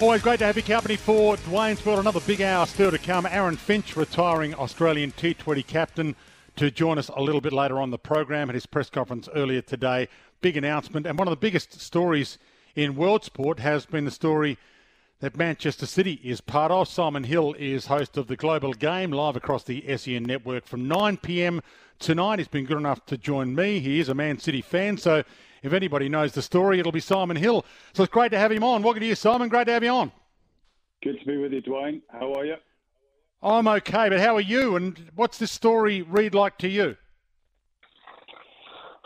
Always great to have your company for Dwayne's World. Another big hour still to come. Aaron Finch, retiring Australian T20 captain, to join us a little bit later on the program at his press conference earlier today. Big announcement. And one of the biggest stories in world sport has been the story that Manchester City is part of. Simon Hill is host of the Global Game live across the SEN network from 9 p.m. tonight. He's been good enough to join me. He is a Man City fan, so if anybody knows the story, it'll be Simon Hill. So it's great to have him on. Welcome to you, Simon. Great to have you on. Good to be with you, Dwayne. How are you? I'm okay, but how are you? And what's this story read like to you?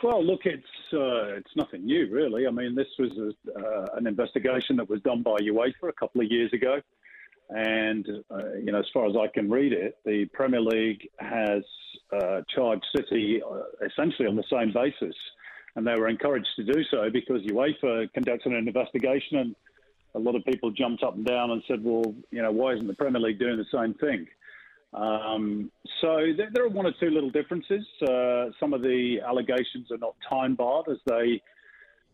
Well, look, it's uh, it's nothing new, really. I mean, this was a, uh, an investigation that was done by UEFA a couple of years ago, and uh, you know, as far as I can read it, the Premier League has uh, charged City uh, essentially on the same basis and they were encouraged to do so because UEFA conducted an investigation, and a lot of people jumped up and down and said, "Well, you know, why isn't the Premier League doing the same thing?" Um, so there, there, are one or two little differences. Uh, some of the allegations are not time barred as they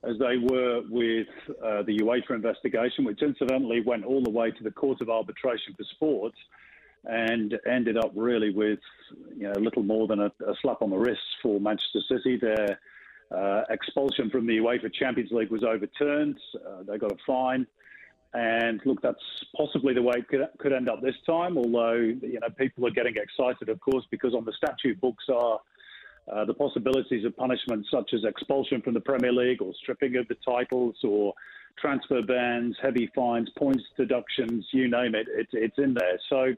as they were with uh, the UEFA investigation, which incidentally went all the way to the Court of Arbitration for Sport and ended up really with you know little more than a, a slap on the wrist for Manchester City. Their uh, expulsion from the UEFA Champions League was overturned. Uh, they got a fine. And look, that's possibly the way it could, could end up this time. Although you know people are getting excited, of course, because on the statute books are uh, the possibilities of punishment such as expulsion from the Premier League or stripping of the titles or transfer bans, heavy fines, points deductions, you name it, it it's in there. So,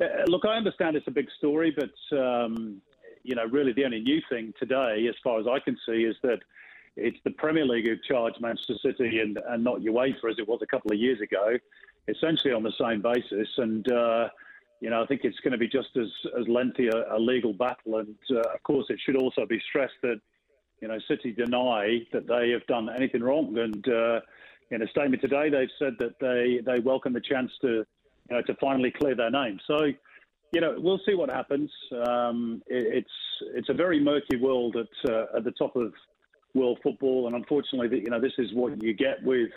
uh, look, I understand it's a big story, but um, you know, really the only new thing today, as far as I can see, is that it's the Premier League who've charged Manchester City and, and not UEFA as it was a couple of years ago, essentially on the same basis. And, uh, you know, I think it's going to be just as, as lengthy a, a legal battle. And, uh, of course, it should also be stressed that, you know, City deny that they have done anything wrong. And uh, in a statement today, they've said that they, they welcome the chance to, you know, to finally clear their name. So, you know, we'll see what happens. Um, it, it's it's a very murky world at uh, at the top of world football, and unfortunately, you know, this is what you get with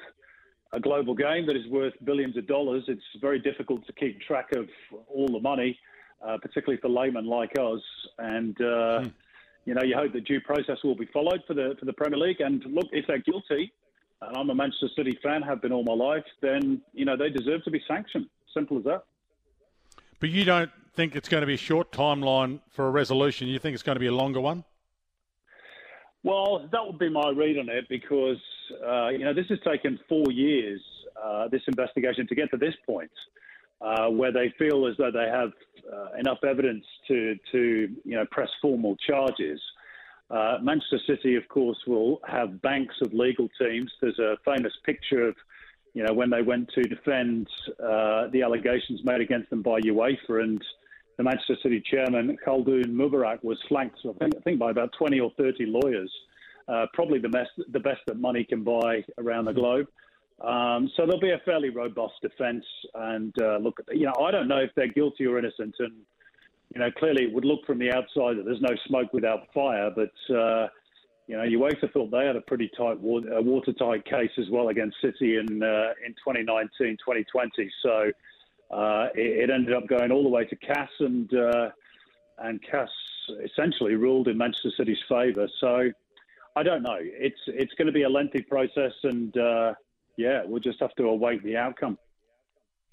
a global game that is worth billions of dollars. It's very difficult to keep track of all the money, uh, particularly for laymen like us. And uh, hmm. you know, you hope that due process will be followed for the for the Premier League. And look, if they're guilty, and I'm a Manchester City fan, have been all my life, then you know they deserve to be sanctioned. Simple as that. But you don't think it's going to be a short timeline for a resolution? You think it's going to be a longer one? Well, that would be my read on it because, uh, you know, this has taken four years, uh, this investigation, to get to this point. Uh, where they feel as though they have uh, enough evidence to, to, you know, press formal charges. Uh, Manchester City, of course, will have banks of legal teams. There's a famous picture of you know, when they went to defend uh, the allegations made against them by UEFA and the Manchester City chairman, Khaldoon Mubarak, was flanked, I think, I think by about 20 or 30 lawyers, uh, probably the best, the best that money can buy around the globe. Um, so there'll be a fairly robust defence. And uh, look, you know, I don't know if they're guilty or innocent. And, you know, clearly it would look from the outside that there's no smoke without fire. But, you know, UEFA thought they had a pretty tight, water, watertight case as well against City in uh, in 2019, 2020. So uh, it, it, ended up going all the way to CAS, and uh, and CAS essentially ruled in Manchester City's favour. So I don't know. It's it's going to be a lengthy process, and uh, yeah, we'll just have to await the outcome.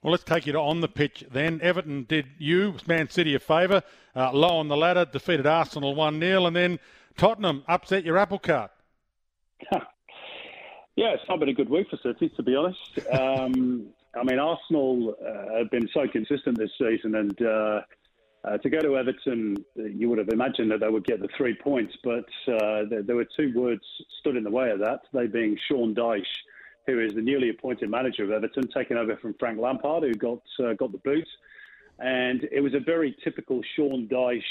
Well, let's take you to on the pitch then. Everton did you, Man City, a favour. Uh, low on the ladder, defeated Arsenal 1 0, and then Tottenham upset your apple cart. yeah, it's not been a good week for City, to be honest. Um, I mean, Arsenal uh, have been so consistent this season, and uh, uh, to go to Everton, you would have imagined that they would get the three points, but uh, there, there, were two words stood in the way of that, they being Sean Dyche who is the newly appointed manager of Everton, taking over from Frank Lampard, who got uh, got the boot. And it was a very typical Sean Dyche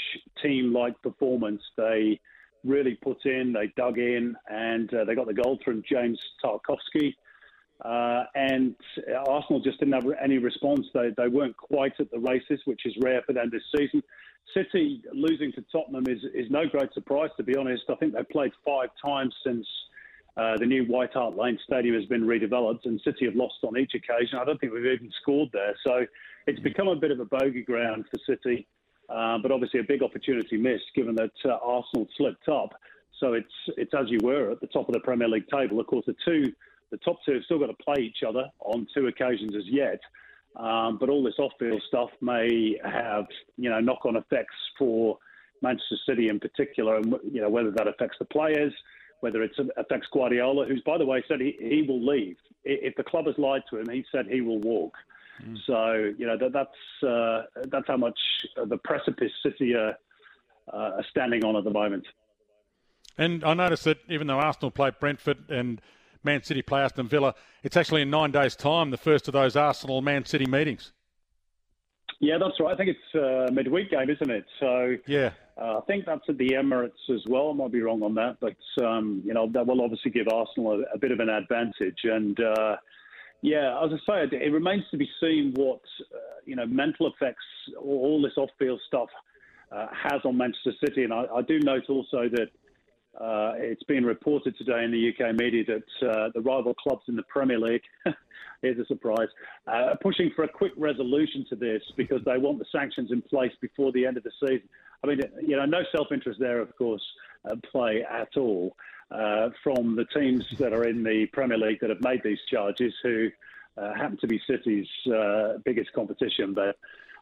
team-like performance. They really put in, they dug in, and uh, they got the goal from James Tarkowski. Uh, and Arsenal just didn't have any response. They, they weren't quite at the races, which is rare for them this season. City losing to Tottenham is, is no great surprise, to be honest. I think they've played five times since uh, the new White Hart Lane Stadium has been redeveloped, and City have lost on each occasion. I don't think we've even scored there. So it's become a bit of a bogey ground for City, uh, but obviously a big opportunity missed given that uh, Arsenal slipped up. So it's it's as you were at the top of the Premier League table. Of course, the two the top two have still got to play each other on two occasions as yet. Um, but all this off-field stuff may have you know knock-on effects for Manchester City in particular, and you know whether that affects the players whether it affects Guardiola, who's, by the way, said he, he will leave. If the club has lied to him, he said he will walk. Mm. So, you know, that, that's, uh, that's how much the precipice City are, uh, are standing on at the moment. And I noticed that even though Arsenal play Brentford and Man City play Aston Villa, it's actually in nine days' time, the first of those Arsenal Man City meetings. Yeah, that's right. I think it's a midweek game, isn't it? So yeah, uh, I think that's at the Emirates as well. I might be wrong on that, but um, you know that will obviously give Arsenal a, a bit of an advantage. And uh, yeah, as I say, it remains to be seen what uh, you know mental effects all this off-field stuff uh, has on Manchester City. And I, I do note also that. Uh, it's been reported today in the UK media that uh, the rival clubs in the Premier League here's a surprise, uh, pushing for a quick resolution to this because they want the sanctions in place before the end of the season. I mean, you know, no self-interest there, of course, play at all uh, from the teams that are in the Premier League that have made these charges, who uh, happen to be City's uh, biggest competition. But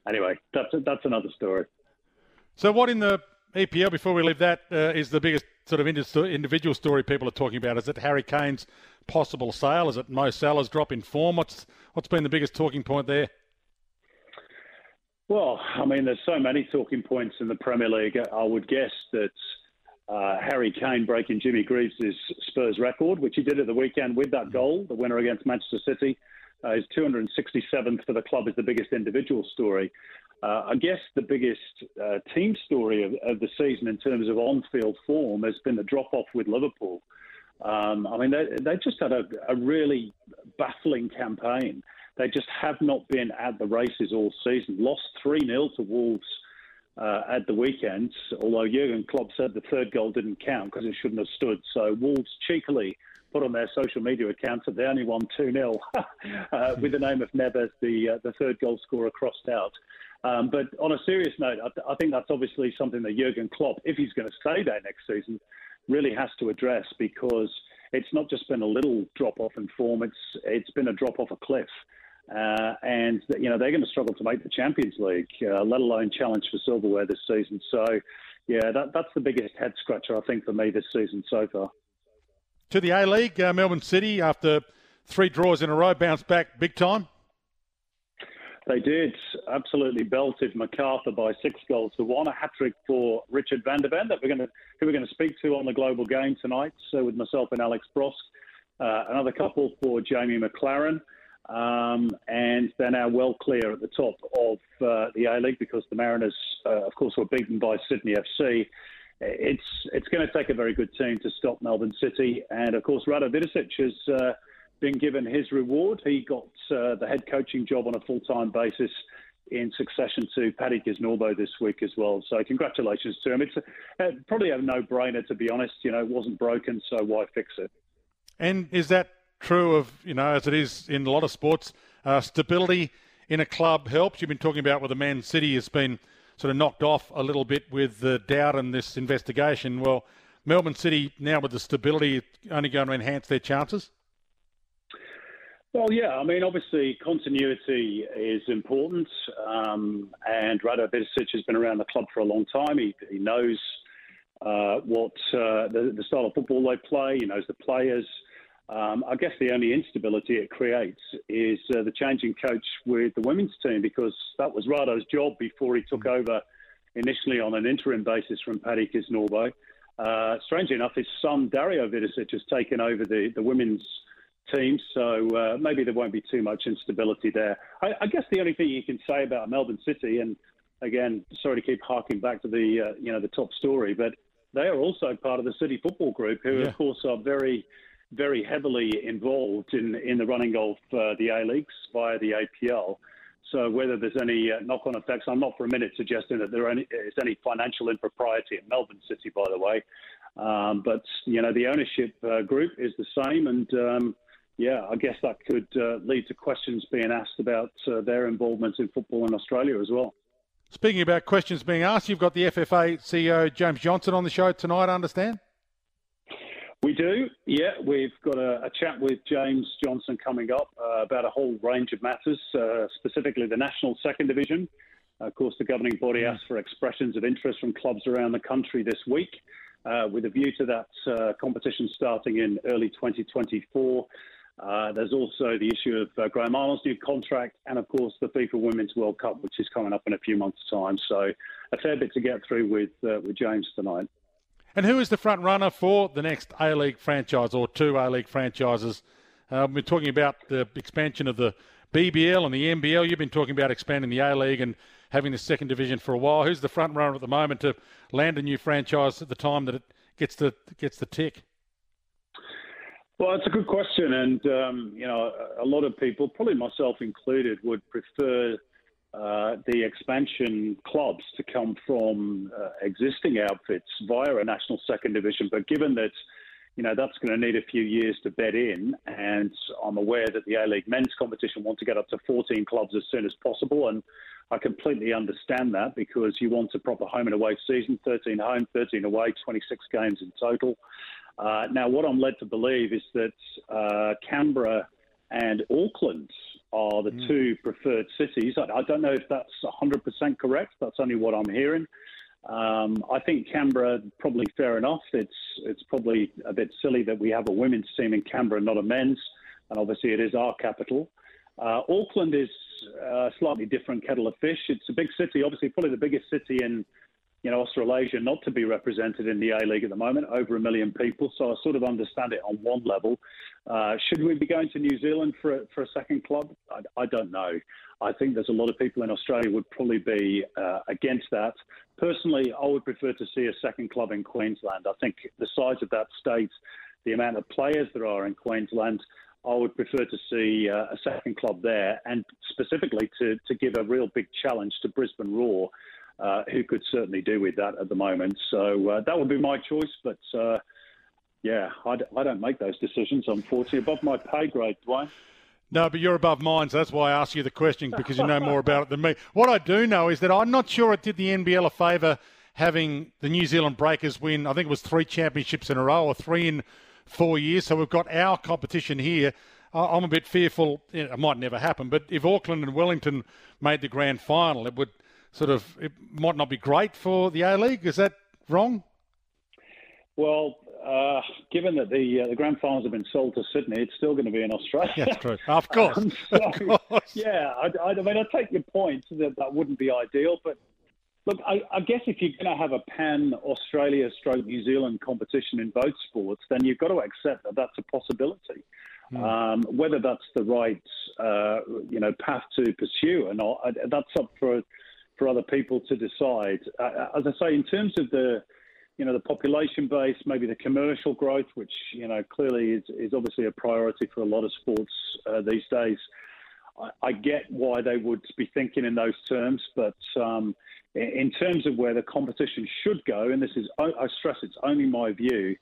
anyway, that's that's another story. So, what in the EPL? Before we leave that, uh, is the biggest sort of individual story people are talking about? Is it Harry Kane's possible sale? Is it Mo Salah's drop in form? What's what's been the biggest talking point there? Well, I mean, there's so many talking points in the Premier League. I would guess that uh, Harry Kane breaking Jimmy Greaves' Spurs record, which he did at the weekend with that goal, the winner against Manchester City. Uh, his 267th for the club is the biggest individual story. Uh, I guess the biggest uh, team story of, of, the season in terms of on-field form has been the drop-off with Liverpool. Um, I mean, they, they just had a, a, really baffling campaign. They just have not been at the races all season. Lost 3 0 to Wolves uh, at the weekend, although Jurgen Klopp said the third goal didn't count because it shouldn't have stood. So Wolves cheekily put on their social media accounts that they only won 2 0 uh, with the name of Neves, the, uh, the third goal scorer, crossed out. Um, but on a serious note, I, I, think that's obviously something that Jurgen Klopp, if he's going to stay there next season, really has to address because it's not just been a little drop off in form; it's it's been a drop off a cliff. Uh, and you know they're going to struggle to make the Champions League, uh, let alone challenge for silverware this season. So, yeah, that, that's the biggest head scratcher I think for me this season so far. To the A League, uh, Melbourne City after three draws in a row bounced back big time. They did absolutely belted Macarthur by six goals to one. A hat trick for Richard van der Venne that we're going to who we're going to speak to on the global game tonight. So with myself and Alex Brosque, uh, another couple for Jamie Maclaren, um, and they're now well clear at the top of uh, the A League because the Mariners, uh, of course, were beaten by Sydney FC. It's it's going to take a very good team to stop Melbourne City, and of course, Rado Vidosic has uh, been given his reward. He got uh, the head coaching job on a full time basis in succession to Paddy Kisnorbo this week as well. So congratulations to him. It's a, probably a no brainer to be honest. You know, it wasn't broken, so why fix it? And is that true of you know as it is in a lot of sports? Uh, stability in a club helps. You've been talking about where the Man City has been sort of knocked off a little bit with the doubt in this investigation. Well, Melbourne City now with the stability only going to enhance their chances. Well, yeah, I mean, obviously, continuity is important. Um, and Rado Vidosic has been around the club for a long time. He, he knows uh, what uh, the, the, style of football they play, he knows the players. Um, I guess the only instability it creates is uh, the changing coach with the women's team because that was Rado's job before he took over initially on an interim basis from Paddy Kisnorbo. Uh, strangely enough, his son Dario Vidosic has taken over the, the women's team, so uh, maybe there won't be too much instability there. I, I, guess the only thing you can say about Melbourne City, and again, sorry to keep harking back to the uh, you know the top story, but they are also part of the City Football Group, who yeah. of course are very very heavily involved in in the running of uh, the A leagues via the APL. So whether there's any uh, knock-on effects, I'm not for a minute suggesting that there is any financial impropriety in Melbourne City, by the way. Um, but you know the ownership uh, group is the same, and um, yeah, I guess that could uh, lead to questions being asked about uh, their involvement in football in Australia as well. Speaking about questions being asked, you've got the FFA CEO James Johnson on the show tonight. I understand. We do, yeah. We've got a, a chat with James Johnson coming up uh, about a whole range of matters, uh, specifically the National Second Division. of course, the governing body mm. asked for expressions of interest from clubs around the country this week, uh, with a view to that uh, competition starting in early 2024. Uh, there's also the issue of uh, Graham Arnold's new contract, and of course the FIFA Women's World Cup, which is coming up in a few months' time. So a fair bit to get through with uh, with James tonight. And who is the front runner for the next A League franchise or two A League franchises? Uh, we're talking about the expansion of the BBL and the NBL. You've been talking about expanding the A League and having the second division for a while. Who's the front runner at the moment to land a new franchise at the time that it gets the gets the tick? Well, it's a good question, and um, you know, a lot of people, probably myself included, would prefer uh, the expansion clubs to come from uh, existing outfits via a national second division. But given that, you know, that's going to need a few years to bed in, and I'm aware that the A League men's competition want to get up to 14 clubs as soon as possible, and I completely understand that because you want a proper home and away season 13 home, 13 away, 26 games in total. Uh, now, what I'm led to believe is that uh, Canberra and Auckland are the mm. two preferred cities. I, I, don't know if that's 100% correct. That's only what I'm hearing. Um, I think Canberra probably fair enough. It's it's probably a bit silly that we have a women's team in Canberra, not a men's, and obviously it is our capital. Uh, Auckland is a slightly different kettle of fish. It's a big city, obviously probably the biggest city in you know, Australasia not to be represented in the A League at the moment, over a million people. So I sort of understand it on one level. Uh, should we be going to New Zealand for a, for a second club? I, I, don't know. I think there's a lot of people in Australia would probably be uh, against that. Personally, I would prefer to see a second club in Queensland. I think the size of that state, the amount of players there are in Queensland, I would prefer to see uh, a second club there, and specifically to, to give a real big challenge to Brisbane Roar uh, who could certainly do with that at the moment. So uh, that would be my choice, but uh, yeah, I d- I don't make those decisions, unfortunately. Above my pay grade, Dwayne. No, but you're above mine, so that's why I ask you the question because you know more about it than me. What I do know is that I'm not sure it did the NBL a favour having the New Zealand Breakers win. I think it was three championships in a row or three in four years. So we've got our competition here. I'm a bit fearful. It might never happen, but if Auckland and Wellington made the grand final, it would sort of it might not be great for the A League. Is that wrong? Well, uh, given that the uh, the grand finals have been sold to Sydney, it's still going to be in Australia. That's true. Of course. um, so, of course. Yeah, I, I, I, mean, I take your point that that wouldn't be ideal, but look, I, I guess if you're going to have a pan Australia stroke New Zealand competition in both sports, then you've got to accept that that's a possibility. Hmm. Um, whether that's the right, uh, you know, path to pursue or not, that's up for for other people to decide. Uh, as I say, in terms of the you know the population base, maybe the commercial growth, which you know clearly is, is obviously a priority for a lot of sports uh, these days. I, get why they would be thinking in those terms, but um, in, terms of where the competition should go, and this is I stress it's only my view.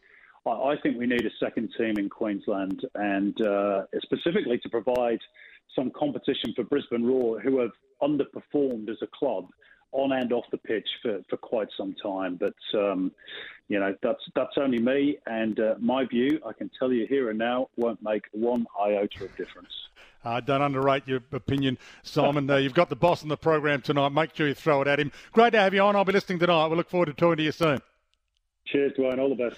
I, I think we need a second team in Queensland, and uh, specifically to provide some competition for Brisbane Roar, who have underperformed as a club on and off the pitch for, for quite some time. But um, you know that's that's only me and uh, my view. I can tell you here and now won't make one iota of difference. Uh, don't underrate your opinion, Simon. uh, you've got the boss on the program tonight. Make sure you throw it at him. Great to have you on. I'll be listening tonight. We look forward to talking to you soon. Cheers, Dwayne. All the best.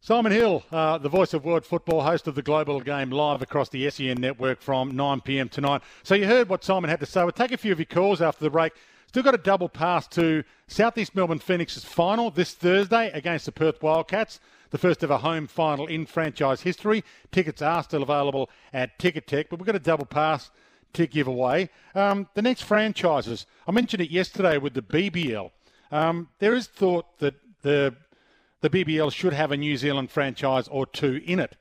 Simon Hill, uh, the voice of world football, host of the Global Game live across the SEN network from 9 p.m. tonight. So you heard what Simon had to say. We'll take a few of your calls after the break. Still got a double pass to Southeast Melbourne Phoenix's final this Thursday against the Perth Wildcats, the first ever home final in franchise history. Tickets are still available at Ticketek, but we've got a double pass to give away. Um, the next franchises, I mentioned it yesterday with the BBL. Um, there is thought that the the BBL should have a New Zealand franchise or two in it.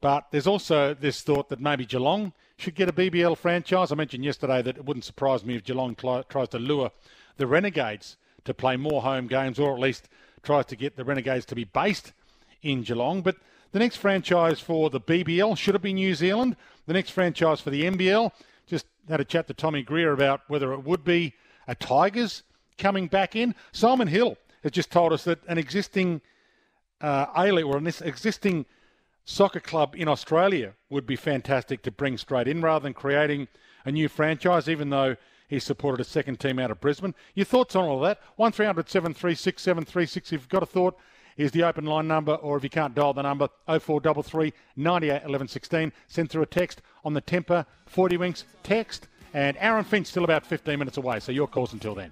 But there's also this thought that maybe Geelong should get a BBL franchise. I mentioned yesterday that it wouldn't surprise me if Geelong cl- tries to lure the Renegades to play more home games, or at least tries to get the Renegades to be based in Geelong. But the next franchise for the BBL should it be New Zealand? The next franchise for the NBL just had a chat to Tommy Greer about whether it would be a Tigers coming back in. Simon Hill has just told us that an existing uh, A-League or an existing soccer club in Australia would be fantastic to bring straight in rather than creating a new franchise, even though he supported a second team out of Brisbane. Your thoughts on all of that? 1300 736 736. If you've got a thought, is the open line number, or if you can't dial the number, 0433 98 11 16. Send through a text on the Tempur 40 Winks text. And Aaron Finch still about 15 minutes away, so your calls until then.